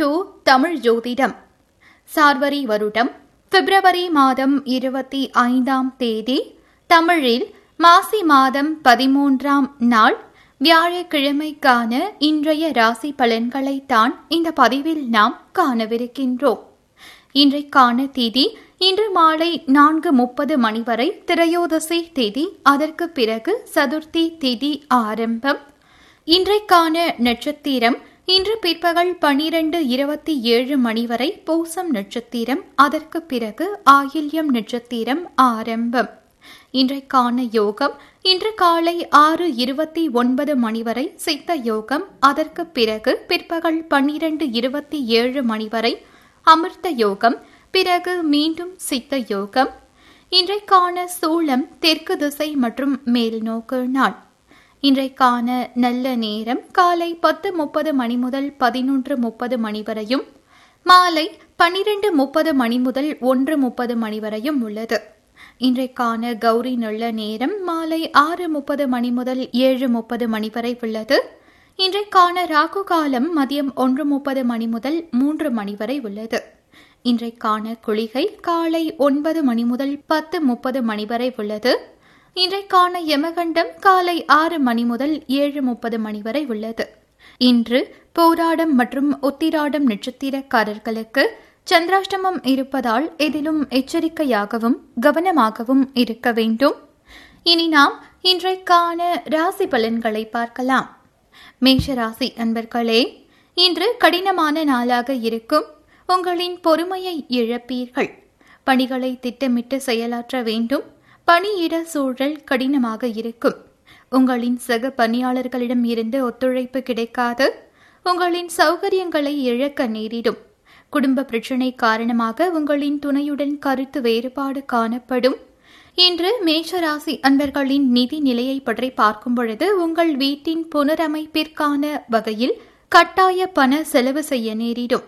To Tamil ஜோதிடம். சார்வரி வருடம் பிப்ரவரி மாதம் இருபத்தி ஐந்தாம் தேதி தமிழில் மாசி மாதம் பதிமூன்றாம் நாள் வியாழக்கிழமைக்கான இன்றைய ராசி பலன்களைத்தான் இந்த பதிவில் நாம் காணவிருக்கின்றோம். இன்றைக்கான தேதி இன்று மாலை நான்கு முப்பது மணி வரை திரையோதசி தேதி அதற்கு பிறகு சதுர்த்தி தேதி ஆரம்பம். இன்றைக்கான நட்சத்திரம் இன்று பிற்பகல் பனிரெண்டு இருபத்தி ஏழு மணி வரை பூசம் நட்சத்திரம் அதற்கு பிறகு ஆயில்யம் நட்சத்திரம் ஆரம்பம். இன்றைக்கான யோகம் இன்று காலை ஆறு இருபத்தி ஒன்பது மணி வரை சித்த யோகம் அதற்கு பிறகு பிற்பகல் பன்னிரண்டு இருபத்தி ஏழு மணி வரை அமிர்த யோகம் பிறகு மீண்டும் சித்த யோகம். இன்றைக்கான சூளம் தெற்கு திசை மற்றும் மேல் நோக்கு நாள். இன்றைக்கான நல்ல நேரம் காலை பத்து முப்பது மணி முதல் பதினொன்று முப்பது மணி வரையும் மாலை பனிரெண்டு முப்பது மணி முதல் ஒன்று முப்பது மணி வரையும் உள்ளது. இன்றைக்கான கௌரி நல்ல நேரம் மாலை ஆறு முப்பது மணி முதல் ஏழு முப்பது மணி வரை உள்ளது. இன்றைக்கான ராகு காலம் மதியம் ஒன்று முப்பது மணி முதல் மூன்று மணி வரை உள்ளது. இன்றைக்கான குளிகை காலை ஒன்பது மணி முதல் பத்து முப்பது மணி வரை உள்ளது. இன்றைக்கான யமகண்டம் காலை ஆறு மணி முதல் ஏழு முப்பது மணி வரை உள்ளது. இன்று போராடம் மற்றும் உத்திராடம் நட்சத்திரக்காரர்களுக்கு சந்திராஷ்டமம் இருப்பதால் எதிலும் எச்சரிக்கையாகவும் கவனமாகவும் இருக்க வேண்டும். இனி நாம் இன்றைக்கான ராசி பலன்களை பார்க்கலாம். மேஷ ராசி அன்பர்களே இன்று கடினமான நாளாக இருக்கும் உங்களின் பொறுமையை இழப்பீர்கள். பணிகளை திட்டமிட்டு செயலாற்ற வேண்டும். பணியிட சூழல் கடினமாக இருக்கும். உங்களின் சக பணியாளர்களிடம் இருந்து ஒத்துழைப்பு கிடைக்காது. உங்களின் சௌகரியங்களை இழக்க நேரிடும். குடும்ப பிரச்சினை காரணமாக உங்களின் துணையுடன் கருத்து வேறுபாடு காணப்படும். இன்று மேஷராசி அன்பர்களின் நிதி நிலையை பற்றி பார்க்கும் பொழுது உங்கள் வீட்டின் புனரமைப்பிற்கான வகையில் கட்டாய பண செலவு செய்ய நேரிடும்.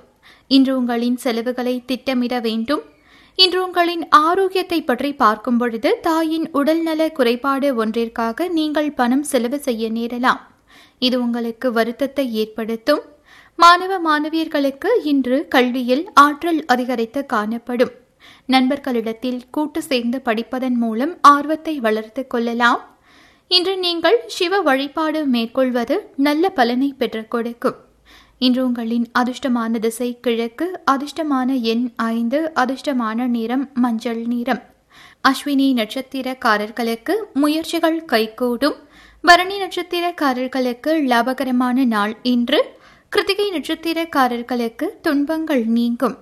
இன்று உங்களின் செலவுகளை திட்டமிட வேண்டும். இன்று உங்களின் ஆரோக்கியத்தை பற்றி பார்க்கும் பொழுது தாயின் உடல்நல குறைபாடு ஒன்றிற்காக நீங்கள் பணம் செலவு செய்ய நேரலாம். இது உங்களுக்கு வருத்தத்தை ஏற்படுத்தும். மாணவ மாணவியர்களுக்கு இன்று கல்வியில் ஆற்றல் அதிகரித்து காணப்படும். நண்பர்களிடத்தில் கூட்டு சேர்ந்து படிப்பதன் மூலம் ஆர்வத்தை வளர்த்து கொள்ளலாம். இன்று நீங்கள் சிவ வழிபாடு மேற்கொள்வது நல்ல பலனை பெற்றுக் கொடுக்கும். இன்று உங்களின் அதிர்ஷ்டமான திசை கிழக்கு அதிர்ஷ்டமான எண் ஐந்து அதிர்ஷ்டமான நிறம் மஞ்சள் நிறம். அஸ்வினி நட்சத்திரக்காரர்களுக்கு முயற்சிகள் கைகூடும். பரணி நட்சத்திரக்காரர்களுக்கு லாபகரமான நாள் இன்று. கிருத்திகை நட்சத்திரக்காரர்களுக்கு துன்பங்கள் நீங்கும்.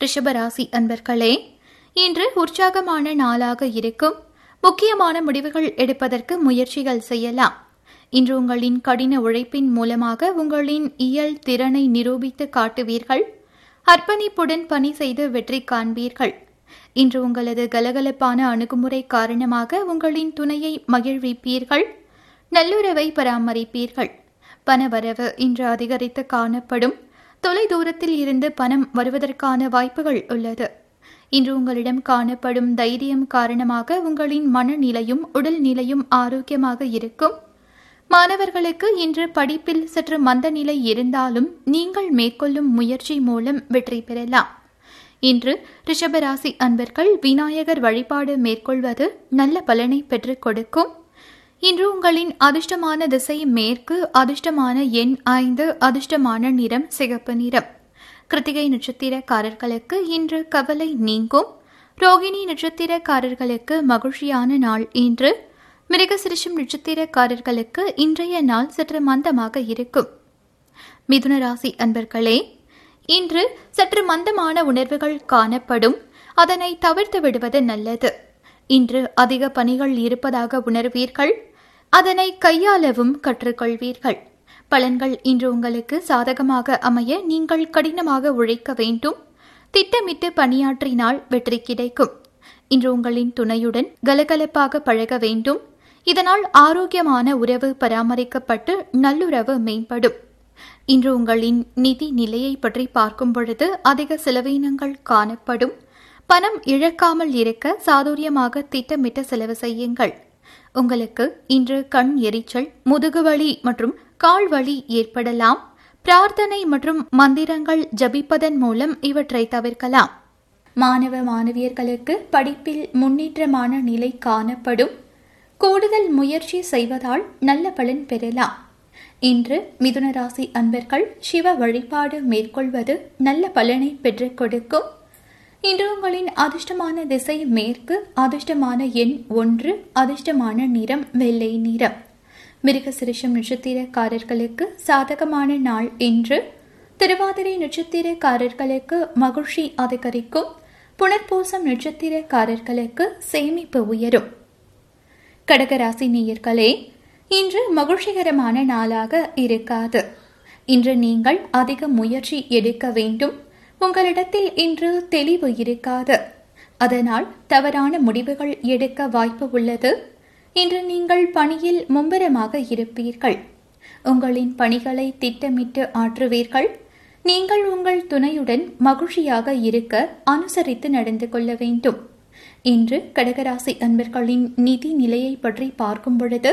ரிஷபராசி அன்பர்களே இன்று உற்சாகமான நாளாக இருக்கும். முக்கியமான முடிவுகள் எடுப்பதற்கு முயற்சிகள் செய்யலாம். இன்று உங்களின் கடின உழைப்பின் மூலமாக உங்களின் இயல் திறனை நிரூபித்து காட்டுவீர்கள். அர்ப்பணிப்புடன் பணி செய்து வெற்றி காண்பீர்கள். இன்று உங்களது கலகலப்பான அணுகுமுறை காரணமாக உங்களின் துணையை மகிழ்விப்பீர்கள். நல்லுறவை பராமரிப்பீர்கள். பணவரவு இன்று அதிகரித்து காணப்படும். தொலை தூரத்தில் இருந்து பணம் வருவதற்கான வாய்ப்புகள் உள்ளது. இன்று உங்களிடம் காணப்படும் தைரியம் காரணமாக உங்களின் மனநிலையும் உடல் நிலையும் ஆரோக்கியமாக இருக்கும். மாணவர்களுக்கு இன்று படிப்பில் சற்று மந்த நிலை இருந்தாலும் நீங்கள் மேற்கொள்ளும் முயற்சி மூலம் வெற்றி பெறலாம். இன்று ரிஷபராசி அன்பர்கள் விநாயகர் வழிபாடு மேற்கொள்வது நல்ல பலனை பெற்றுக் கொடுக்கும். இன்று உங்களின் அதிர்ஷ்டமான திசை மேற்கு அதிர்ஷ்டமான எண் ஐந்து அதிர்ஷ்டமான நிறம் சிகப்பு நிறம். கிருத்திகை நட்சத்திரக்காரர்களுக்கு இன்று கவலை நீங்கும். ரோகிணி நட்சத்திரக்காரர்களுக்கு மகிழ்ச்சியான நாள் இன்று. மிருகசிரிஷம் நட்சத்திரக்காரர்களுக்கு இன்றைய நாள் சற்று மந்தமாக இருக்கும். மிதுன ராசி அன்பர்களே இன்று சற்று மந்தமான உணர்வுகள் காணப்படும். அதனை தவிர்த்து விடுவது நல்லது. இன்று அதிக பணிகள் இருப்பதாக உணர்வீர்கள். அதனை கையாளவும் கற்றுக்கொள்வீர்கள். பலன்கள் இன்று உங்களுக்கு சாதகமாக அமைய நீங்கள் கடினமாக உழைக்க வேண்டும். திட்டமிட்டு பணியாற்றினால் வெற்றி கிடைக்கும். இன்று உங்களின் துணையுடன் கலகலப்பாக பழக வேண்டும். இதனால் ஆரோக்கியமான உறவு பராமரிக்கப்பட்டு நல்லுறவு மேம்படும். இன்று உங்களின் நிதி நிலையை பற்றி பார்க்கும் பொழுது அதிக செலவினங்கள் காணப்படும். பணம் இழக்காமல் இருக்க சாதுரியமாக திட்டமிட்ட செலவு செய்யுங்கள். உங்களுக்கு இன்று கண் எரிச்சல் முதுகுவலி மற்றும் கால் வலி ஏற்படலாம். பிரார்த்தனை மற்றும் மந்திரங்கள் ஜபிப்பதன் மூலம் இவற்றை தவிர்க்கலாம். மாணவ மாணவியர்களுக்கு படிப்பில் முன்னேற்றமான நிலை காணப்படும். கூடுதல் முயற்சி செய்வதால் நல்ல பலன் பெறலாம். இன்று மிதுன ராசி அன்பர்கள் சிவ வழிபாடு மேற்கொள்வது நல்ல பலனை பெற்றுக் கொடுக்கும். இன்று உங்களின் அதிர்ஷ்டமான திசை மேற்கு அதிர்ஷ்டமான எண் ஒன்று அதிர்ஷ்டமான நிறம் வெள்ளை நிறம். மிருகசிரிஷம் நட்சத்திரக்காரர்களுக்கு சாதகமான நாள் இன்று. திருவாதிரை நட்சத்திரக்காரர்களுக்கு மகிழ்ச்சி அதிகரிக்கும். புனர்பூசம் நட்சத்திரக்காரர்களுக்கு சேமிப்பு உயரும். கடகராசி நேயர்களே இன்று மகிழ்ச்சிகரமான நாளாக இருக்காது. இன்று நீங்கள் அதிக முயற்சி எடுக்க வேண்டும். உங்களிடத்தில் இன்று தெளிவு இருக்காது. அதனால் தவறான முடிவுகள் எடுக்க வாய்ப்பு உள்ளது. இன்று நீங்கள் பணியில் மும்பரமாக இருப்பீர்கள். உங்களின் பணிகளை திட்டமிட்டு ஆற்றுவீர்கள். நீங்கள் உங்கள் துணையுடன் மகிழ்ச்சியாக இருக்க அனுசரித்து நடந்து கொள்ள வேண்டும். இன்று கடகராசி அன்பர்களின் நிதி நிலையை பற்றி பார்க்கும் பொழுது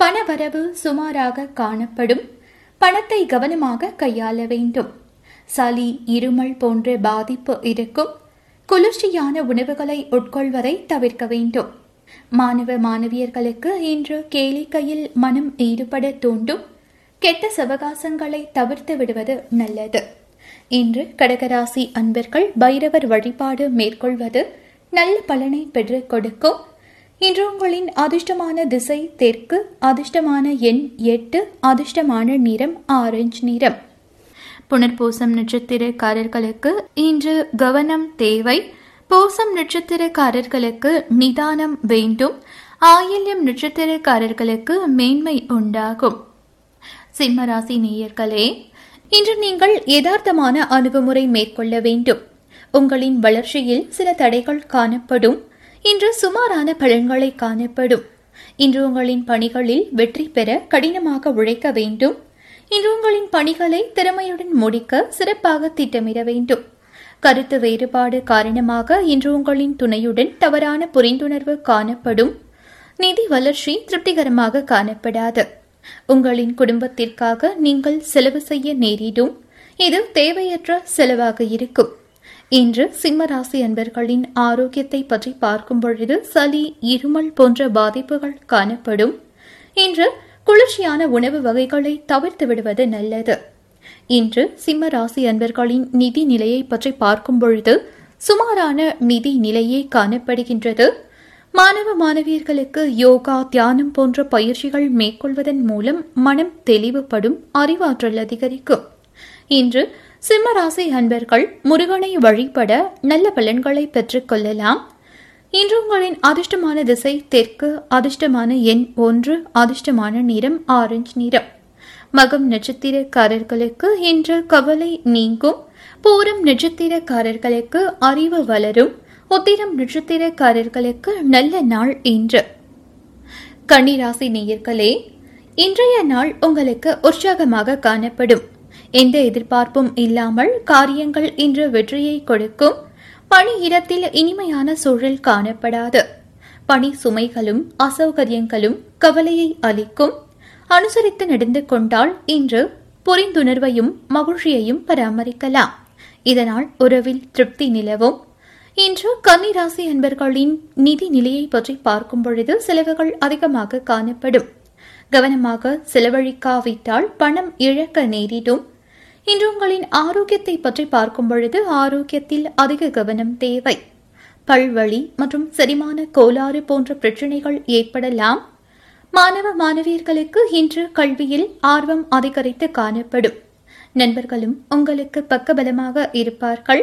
பணவரவு சுமாராக காணப்படும். பணத்தை கவனமாக கையாள வேண்டும். சளி இருமல் போன்ற பாதிப்பு இருக்கும். குளிர்ச்சியான உணவுகளை உட்கொள்வதை தவிர்க்க வேண்டும். மாணவ மாணவியர்களுக்கு இன்று கேளிக்கையில் மனம் ஈடுபட தூண்டும். கெட்ட சவகாசங்களை தவிர்த்து விடுவது நல்லது. இன்று கடகராசி அன்பர்கள் பைரவர் வழிபாடு மேற்கொள்வது நல்ல பலனை பெற்றுக் கொடுக்கும் இன்று உங்களின் அதிர்ஷ்டமான திசை தெற்கு அதிர்ஷ்டமான எண் எட்டு அதிர்ஷ்டமான நிறம் ஆரஞ்சு நிறம். புனர்பூசம் நட்சத்திரக்காரர்களுக்கு இன்று கவனம் தேவை. பூசம் நட்சத்திரக்காரர்களுக்கு நிதானம் வேண்டும். ஆயில்யம் நட்சத்திரக்காரர்களுக்கு மேன்மை உண்டாகும். சிம்மராசி நேயர்களே இன்று நீங்கள் யதார்த்தமான அணுகுமுறை மேற்கொள்ள வேண்டும். உங்களின் வளர்ச்சியில் சில தடைகள் காணப்படும். இன்று சுமாரான பலன்களை காணப்படும். இன்று உங்களின் பணிகளில் வெற்றி பெற கடினமாக உழைக்க வேண்டும். இன்று உங்களின் பணிகளை திறமையுடன் முடிக்க சிறப்பாக திட்டமிட வேண்டும். கருத்து வேறுபாடு காரணமாக இன்று உங்களின் துணையுடன் தவறான புரிந்துணர்வு காணப்படும். நிதி வளர்ச்சி திருப்திகரமாக காணப்படாது. உங்களின் குடும்பத்திற்காக நீங்கள் செலவு செய்ய நேரிடும். இது தேவையற்ற செலவாக இருக்கும். இன்று சிம்மராசி அன்பர்களின் ஆரோக்கியத்தை பற்றி பார்க்கும் பொழுது சளி இருமல் போன்ற பாதிப்புகள் காணப்படும். இன்று குளிர்ச்சியான உணவு வகைகளை தவிர்த்து விடுவது நல்லது. இன்று சிம்ம ராசி அன்பர்களின் நிதி நிலையை பற்றி பார்க்கும் பொழுது சுமாரான நிதி நிலையே காணப்படுகின்றது. மாணவ மாணவியர்களுக்கு யோகா தியானம் போன்ற பயிற்சிகள் மேற்கொள்வதன் மூலம் மனம் தெளிவுபடும் அறிவாற்றல் அதிகரிக்கும். இன்று சிம்மராசி அன்பர்கள் முருகனை வழிபட நல்ல பலன்களை பெற்றுக் கொள்ளலாம். இன்று உங்களின் அதிர்ஷ்டமான திசை தெற்கு அதிர்ஷ்டமான எண் ஒன்று அதிர்ஷ்டமான நிறம் ஆரஞ்சு நிறம். மகம் நட்சத்திரக்காரர்களுக்கு இன்று கவலை நீங்கும். பூரம் நட்சத்திரக்காரர்களுக்கு அறிவு வளரும். உத்திரம் நட்சத்திரக்காரர்களுக்கு நல்ல நாள் இன்று. கன்னிராசி நேயர்களே இன்றைய நாள் உங்களுக்கு உற்சாகமாக காணப்படும். எந்த எதிர்பார்ப்பும் இல்லாமல் காரியங்கள் இன்று வெற்றியை கொடுக்கும். பணி இடத்தில் இனிமையான சூழல் காணப்படாது. பணி சுமைகளும் அசௌகரியங்களும் கவலையை அளிக்கும். அனுசரித்து நடந்து கொண்டால் இன்று புரிந்துணர்வையும் மகிழ்ச்சியையும் பராமரிக்கலாம். இதனால் உறவில் திருப்தி நிலவும். இன்று கன்னிராசி அன்பர்களின் நிதி நிலையை பற்றி பார்க்கும் பொழுது செலவுகள் அதிகமாக காணப்படும். கவனமாக செலவழிக்காவிட்டால் பணம் இழக்க நேரிடும். இன்று உங்களின் ஆரோக்கியத்தை பற்றி பார்க்கும் பொழுது ஆரோக்கியத்தில் அதிக கவனம் தேவை. பல்வழி மற்றும் செரிமான கோளாறு போன்ற பிரச்சனைகள் ஏற்படலாம். மாணவ மாணவியர்களுக்கு இன்று கல்வியில் ஆர்வம் அதிகரித்து காணப்படும். நண்பர்களும் உங்களுக்கு பக்கபலமாக இருப்பார்கள்.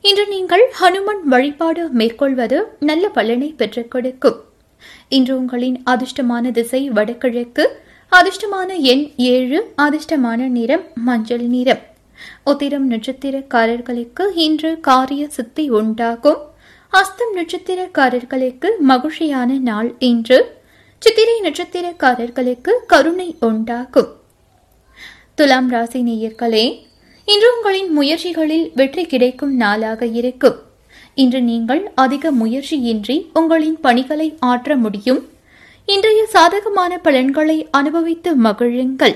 இன்று நீங்கள் ஹனுமன் வழிபாடு மேற்கொள்வது நல்ல பலனை பெற்றுக் கொடுக்கும். இன்று உங்களின் அதிர்ஷ்டமான திசை வடகிழக்கு அதிர்ஷ்டமான எண் ஏழு அதிர்ஷ்டமான நிறம் மஞ்சள் நிறம். உத்திரம் நட்சத்திரக்காரர்களுக்கு இன்று காரிய சித்தி உண்டாகும். அஸ்தம் நட்சத்திரக்காரர்களுக்கு மகிழ்ச்சியான நாள் இன்று. சித்திரை நட்சத்திரக்காரர்களுக்கு கருணை உண்டாகும். துலாம் ராசி நேயர்களே இன்று உங்களின் முயற்சிகளில் வெற்றி கிடைக்கும் நாளாக இருக்கும். இன்று நீங்கள் அதிக முயற்சியின்றி உங்களின் பணிகளை ஆற்ற முடியும். இன்றைய சாதகமான பலன்களை அனுபவித்து மகிழுங்கள்.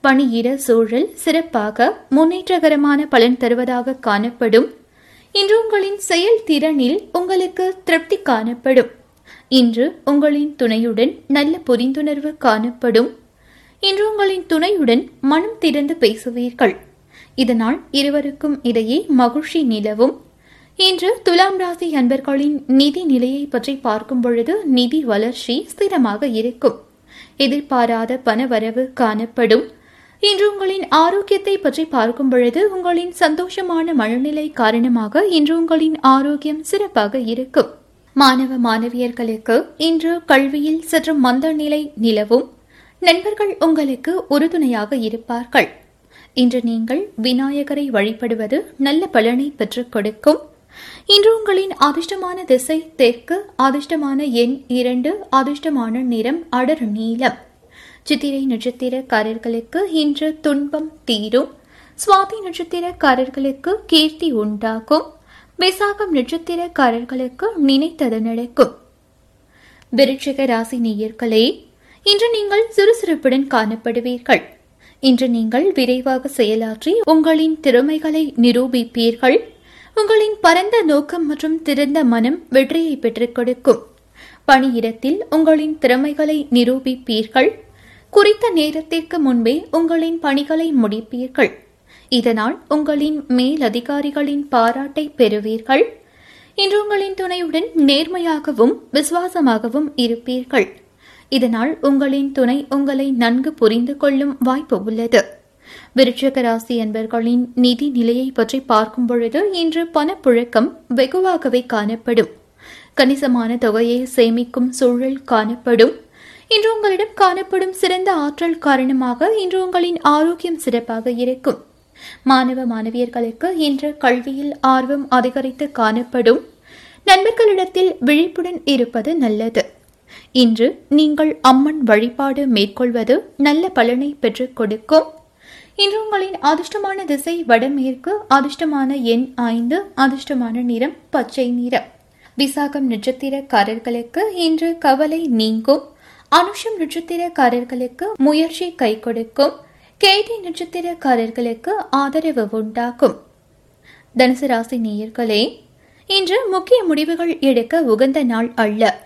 பணியிட சூழல் சிறப்பாக முன்னேற்றகரமான பலன் தருவதாக காணப்படும். இன்று உங்களின் செயல்திறனில் உங்களுக்கு திருப்தி காணப்படும். இன்று உங்களின் துணையுடன் நல்ல புரிந்துணர்வு காணப்படும். இன்று உங்களின் துணையுடன் மனம் திறந்து பேசுவீர்கள். இதனால் இருவருக்கும் இடையே மகிழ்ச்சி நிலவும். இன்று துலாம் ராசி அன்பர்களின் நிதி நிலையை பற்றி பார்க்கும் பொழுது நிதி வளர்ச்சி ஸ்திரமாக இருக்கும். எதிர்பாராத பணவரவு காணப்படும். இன்று உங்களின் ஆரோக்கியத்தை பற்றி பார்க்கும் பொழுது உங்களின் சந்தோஷமான மனநிலை காரணமாக இன்று உங்களின் ஆரோக்கியம் சிறப்பாக இருக்கும். மாணவ மாணவியர்களுக்கு இன்று கல்வியில் சற்று மந்த நிலை நிலவும். நண்பர்கள் உங்களுக்கு உறுதுணையாக இருப்பார்கள். இன்று நீங்கள் விநாயகரை வழிபடுவது நல்ல பலனை பெற்றுக் கொடுக்கும். இன்று உங்களின் அதிர்ஷ்டமான திசை தெற்கு அதிர்ஷ்டமான எண் இரண்டு அதிர்ஷ்டமான நிறம் அடர் நீலம். சித்திரை நட்சத்திரக்காரர்களுக்கு இன்று துன்பம் தீரும். சுவாதி நட்சத்திரக்காரர்களுக்கு கீர்த்தி உண்டாகும். விசாகம் நட்சத்திரக்காரர்களுக்கு நினைத்தது நடக்கும். விருட்சிக ராசி நேயர்களே இன்று நீங்கள் சுறுசுறுப்புடன் காணப்படுவீர்கள். இன்று நீங்கள் விரைவாக செயலாற்றி உங்களின் திறமைகளை நிரூபிப்பீர்கள். உங்களின் பரந்த நோக்கம் மற்றும் திறந்த மனம் வெற்றியை பெற்றுக் கொடுக்கும். பணியிடத்தில் உங்களின் திறமைகளை நிரூபிப்பீர்கள். குறித்த நேரத்திற்கு முன்பே உங்களின் பணிகளை முடிப்பீர்கள். இதனால் உங்களின் மேலதிகாரிகளின் பாராட்டை பெறுவீர்கள். இன்று உங்களின் துணையுடன் நேர்மையாகவும் விசுவாசமாகவும் இருப்பீர்கள். இதனால் உங்களின் துணை உங்களை நன்கு புரிந்து கொள்ளும் வாய்ப்பு உள்ளது. விருட்சக ராசி என்பர்களின் நிதி நிலையை பற்றி பார்க்கும் பொழுது இன்று பணப்புழக்கம் வெகுவாகவே காணப்படும். கணிசமான தொகையை சேமிக்கும் சூழல் காணப்படும். இன்று உங்களிடம் காணப்படும் சிறந்த ஆற்றல் காரணமாக இன்று உங்களின் ஆரோக்கியம் சிறப்பாக இருக்கும். மாணவ மாணவியர்களுக்கு இன்று கல்வியில் ஆர்வம் அதிகரித்து காணப்படும். நண்பர்களிடத்தில் விழிப்புடன் இருப்பது நல்லது. இன்று நீங்கள் அம்மன் வழிபாடு மேற்கொள்வது நல்ல பலனை பெற்றுக் கொடுக்கும். இன்று உங்களின் அதிர்ஷ்டமான திசை வடமேற்கு அதிர்ஷ்டமான எண் ஐந்து அதிர்ஷ்டமான நிறம் பச்சை நிறம். விசாகம் நட்சத்திரக்காரர்களுக்கு இன்று கவலை நீங்கும். அனுஷம் நட்சத்திரக்காரர்களுக்கு முயற்சி கை கொடுக்கும். கேடி நட்சத்திரக்காரர்களுக்கு ஆதரவு உண்டாகும். தனுசு ராசி நேயர்களே இன்று முக்கிய முடிவுகள் எடுக்க உகந்த நாள் அல்ல.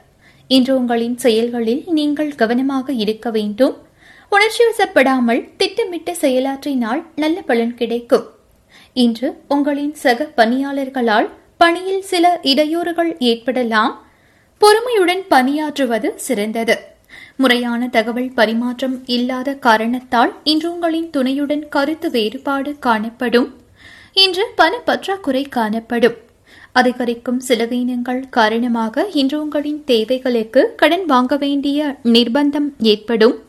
இன்று உங்களின் செயல்களில் நீங்கள் கவனமாக இருக்க வேண்டும். உணர்ச்சி வசப்படாமல் திட்டமிட்டு செயலாற்றினால் நல்ல பலன் கிடைக்கும். இன்று உங்களின் சக பணியாளர்களால் பணியில் சில இடையூறுகள் ஏற்படலாம். பொறுமையுடன் பணியாற்றுவது சிறந்தது. முறையான தகவல் பரிமாற்றம் இல்லாத காரணத்தால் இன்று உங்களின் துணையுடன் கருத்து வேறுபாடு காணப்படும். இன்று பண பற்றாக்குறை காணப்படும். அதிகரிக்கும் செலவீனங்கள் காரணமாக இன்று உங்களின் தேவைகளுக்கு கடன் வாங்க வேண்டிய நிர்பந்தம் ஏற்படும்.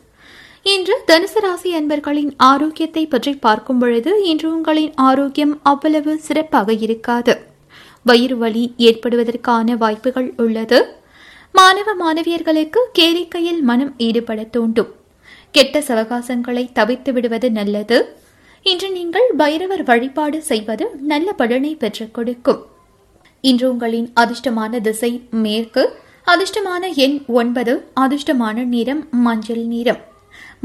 இன்று தனுசு ராசி அன்பர்களின் ஆரோக்கியத்தை பற்றி பார்க்கும் பொழுது இன்று உங்களின் ஆரோக்கியம் அவ்வளவு சிறப்பாக இருக்காது. வயிறு வலி ஏற்படுவதற்கான வாய்ப்புகள் உள்ளது. மாணவ மாணவியர்களுக்கு கேளிக்கையில் மனம் ஈடுபட தூண்டும். கெட்ட சவகாசங்களை தவிர்த்து விடுவது நல்லது. இன்று நீங்கள் பைரவர் வழிபாடு செய்வது நல்ல பலனை பெற்றுக் கொடுக்கும். இன்று உங்களின் அதிர்ஷ்டமான திசை மேற்கு அதிர்ஷ்டமான எண் ஒன்பது அதிர்ஷ்டமான நிறம் மஞ்சள் நிறம்.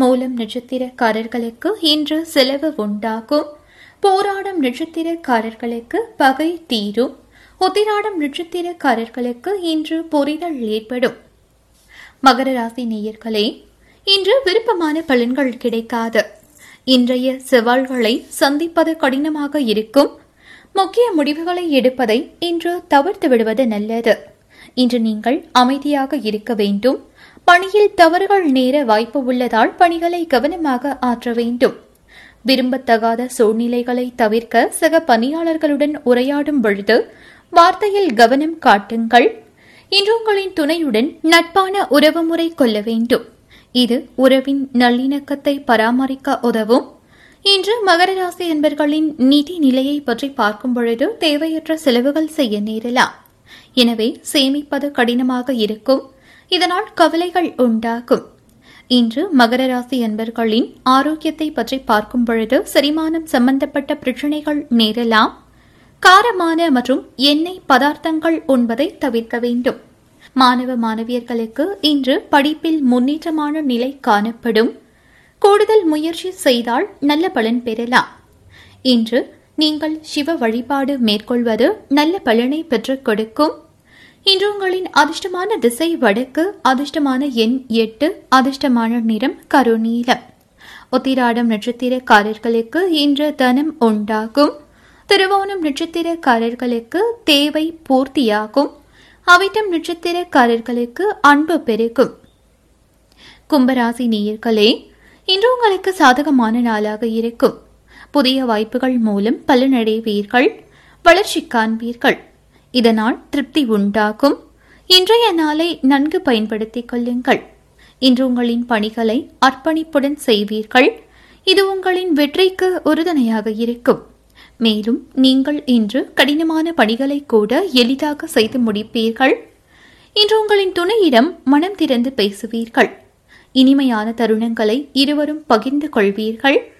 மூலம் நட்சத்திரக்காரர்களுக்கு இன்று செலவு உண்டாகும். போராடும் நட்சத்திரக்காரர்களுக்கு பகை தீரும். உத்திராடம் நட்சத்திரக்காரர்களுக்கு இன்று புரிதல் ஏற்படும். மகர ராசி நேயர்களே இன்று விருப்பமான பலன்கள் கிடைக்காது. இன்றைய சவால்களை சந்திப்பது கடினமாக இருக்கும். முக்கிய முடிவுகளை எடுப்பதை இன்று தவிர்த்து விடுவது நல்லது. இன்று நீங்கள் அமைதியாக இருக்க வேண்டும். பணியில் தவறுகள் நேர வாய்ப்பு உள்ளதால் பணிகளை கவனமாக ஆற்ற வேண்டும். விரும்பத்தகாத சூழ்நிலைகளை தவிர்க்க சக பணியாளர்களுடன் உரையாடும் பொழுது வார்த்தையில் கவனம் காட்டுங்கள். இன்று உங்களின் துணையுடன் நட்பான உறவுமுறை கொள்ள வேண்டும். இது உறவின் நல்லிணக்கத்தை பராமரிக்க உதவும். இன்று மகர ராசி என்பர்களின் நிதி நிலையை பற்றி பார்க்கும் பொழுது தேவையற்ற செலவுகள் செய்ய நேரலாம். எனவே சேமிப்பது கடினமாக இருக்கும். இதனால் கவலைகள் உண்டாகும். இன்று மகர ராசி என்பர்களின் ஆரோக்கியத்தை பற்றி பார்க்கும் பொழுது செரிமானம் சம்பந்தப்பட்ட பிரச்சனைகள் நேரலாம். காரமான மற்றும் எண்ணெய் பதார்த்தங்கள் உண்பதை தவிர்க்க வேண்டும். மாணவ மாணவியர்களுக்கு இன்று படிப்பில் முன்னேற்றமான நிலை காணப்படும். கூடுதல் முயற்சி செய்தால் நல்ல பலன் பெறலாம். இன்று நீங்கள் சிவ வழிபாடு மேற்கொள்வது நல்ல பலனை பெற்றுக் கொடுக்கும். இன்று உங்களின் அதிர்ஷ்டமான திசை வடக்கு அதிர்ஷ்டமான எண் எட்டு அதிர்ஷ்டமான நிறம் கருநீலம். உத்திராடம் நட்சத்திரக்காரர்களுக்கு இன்று தனம் உண்டாகும். திருவோணம் நட்சத்திரக்காரர்களுக்கு தேவை பூர்த்தியாகும். அவிட்டம் நட்சத்திரக்காரர்களுக்கு அன்பு பெருகும். கும்பராசி நேயர்களே இன்று உங்களுக்கு சாதகமான நாளாக இருக்கும். புதிய வாய்ப்புகள் மூலம் பலனடைவீர்கள் வளர்ச்சி காண்பீர்கள். இதனால் திருப்தி உண்டாகும். இன்றைய நாளை நன்கு பயன்படுத்திக் கொள்ளுங்கள். இன்று உங்களின் பணிகளை அர்ப்பணிப்புடன் செய்வீர்கள். இது உங்களின் வெற்றிக்கு உறுதுணையாக இருக்கும். மேலும் நீங்கள் இன்று கடினமான பணிகளை கூட எளிதாக செய்து முடிப்பீர்கள். இன்று உங்களின் துணையிடம் மனம் திறந்து பேசுவீர்கள். இனிமையான தருணங்களை இருவரும் பகிர்ந்து கொள்வீர்கள்.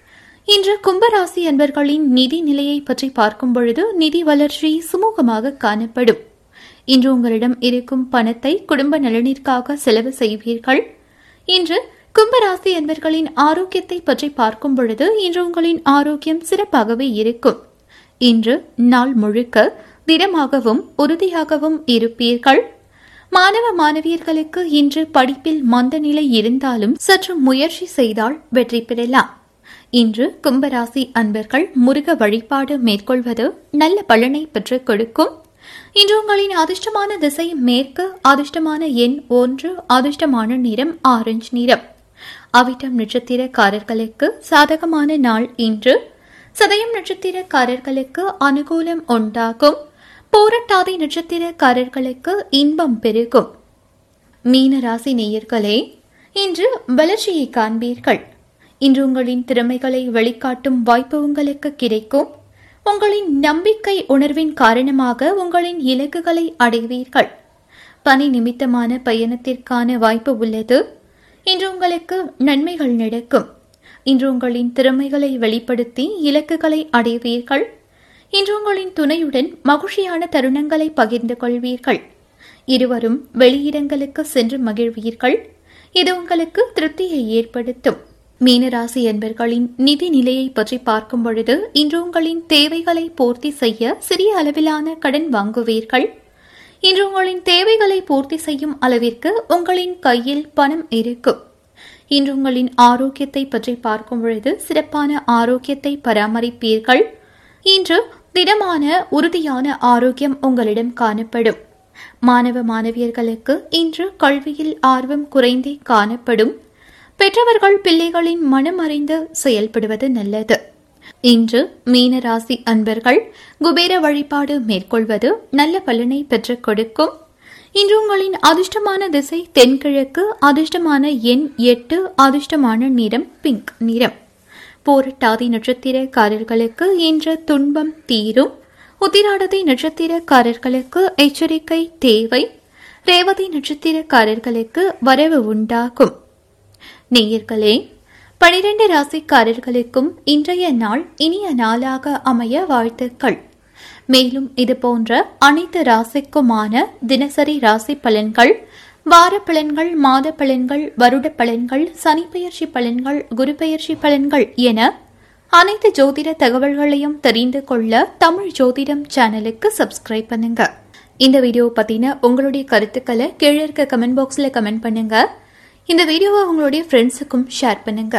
இன்று கும்பராசி அன்பர்களின் நிதி நிலையை பற்றி பார்க்கும் பொழுது நிதி வளர்ச்சி சுமூகமாக காணப்படும். இன்று உங்களிடம் இருக்கும் பணத்தை குடும்ப நலனிற்காக செலவு செய்வீர்கள். இன்று கும்பராசி அன்பர்களின் ஆரோக்கியத்தை பற்றி பார்க்கும் பொழுது இன்று உங்களின் ஆரோக்கியம் சிறப்பாகவே இருக்கும். இன்று நாள் முழுக்க திடமாகவும் உறுதியாகவும் இருப்பீர்கள். மாணவ மாணவியர்களுக்கு இன்று படிப்பில் மந்த நிலை இருந்தாலும் சற்று முயற்சி செய்தால் வெற்றி பெறலாம். இன்று கும்பராசி அன்பர்கள் முருக வழிபாடு மேற்கொள்வது நல்ல பலனை பெற்றுக் கொடுக்கும். இன்று உங்களின் அதிர்ஷ்டமான திசை மேற்கு அதிர்ஷ்டமான எண் ஒன்று அதிர்ஷ்டமான நிறம் ஆரஞ்சு நிறம். அவிட்டம் நட்சத்திரக்காரர்களுக்கு சாதகமான நாள் இன்று. சதயம் நட்சத்திரக்காரர்களுக்கு அனுகூலம் உண்டாகும். போரட்டாதி நட்சத்திரக்காரர்களுக்கு இன்பம் பெருகும். மீனராசி நேயர்களே இன்று வளர்ச்சியை காண்பீர்கள். இன்று உங்களின் திறமைகளை வெளிக்காட்டும் வாய்ப்பு உங்களுக்கு கிடைக்கும். உங்களின் நம்பிக்கை உணர்வின் காரணமாக உங்களின் இலக்குகளை அடைவீர்கள். பணி நிமித்தமான பயணத்திற்கான வாய்ப்பு உள்ளது. இன்று உங்களுக்கு நன்மைகள் நடக்கும். இன்று உங்களின் திறமைகளை வெளிப்படுத்தி இலக்குகளை அடைவீர்கள். இன்று உங்களின் துணையுடன் மகிழ்ச்சியான தருணங்களை பகிர்ந்து கொள்வீர்கள். இருவரும் வெளியிடங்களுக்கு சென்று மகிழ்வீர்கள். இது உங்களுக்கு திருப்தியை ஏற்படுத்தும். மீனராசி என்பர்களின் நிதி நிலையை பற்றி பார்க்கும் பொழுது இன்று உங்களின் தேவைகளை பூர்த்தி செய்ய சிறிய அளவிலான கடன் வாங்குவீர்கள். இன்று உங்களின் தேவைகளை பூர்த்தி செய்யும் அளவிற்கு உங்களின் கையில் பணம் இருக்கும். இன்று உங்களின் ஆரோக்கியத்தை பற்றி பார்க்கும் பொழுது சிறப்பான ஆரோக்கியத்தை பராமரிப்பீர்கள். இன்று திடமான உறுதியான ஆரோக்கியம் உங்களிடம் காணப்படும். மாணவ மாணவியர்களுக்கு இன்று கல்வியில் ஆர்வம் குறைந்தே காணப்படும். பெற்றவர்கள் பிள்ளைகளின் மனம் அறிந்து செயல்படுவது நல்லது. இன்று மீனராசி அன்பர்கள் குபேர வழிபாடு மேற்கொள்வது நல்ல பலனை பெற்றுக் கொடுக்கும். இன்று உங்களின் அதிர்ஷ்டமான திசை தென்கிழக்கு அதிர்ஷ்டமான எண் எட்டு அதிர்ஷ்டமான நிறம் பிங்க் நிறம். போரட்டாதி நட்சத்திரக்காரர்களுக்கு இன்று துன்பம் தீரும். உத்திராடதி நட்சத்திரக்காரர்களுக்கு எச்சரிக்கை தேவை. ரேவதி நட்சத்திரக்காரர்களுக்கு வரவு உண்டாகும். நேயர்களே பனிரெண்டு ராசிக்காரர்களுக்கும் இன்றைய நாள் இனிய நாளாக அமைய வாழ்த்துக்கள். மேலும் இதுபோன்ற அனைத்து ராசிக்குமான தினசரி ராசி பலன்கள் வார பலன்கள் மாத பலன்கள் வருட பலன்கள் சனிப்பெயர்ச்சி பலன்கள் குருபெயர்ச்சி பலன்கள் என அனைத்து ஜோதிட தகவல்களையும் தெரிந்து கொள்ள தமிழ் ஜோதிடம் சேனலுக்கு சப்ஸ்கிரைப் பண்ணுங்க. இந்த வீடியோ பத்தின உங்களுடைய கருத்துக்களை கீழே இருக்க கமெண்ட் பாக்ஸ்ல கமெண்ட் பண்ணுங்க. இந்த வீடியோவை உங்களுடைய ஃப்ரெண்ட்ஸுக்கும் ஷேர் பண்ணுங்க.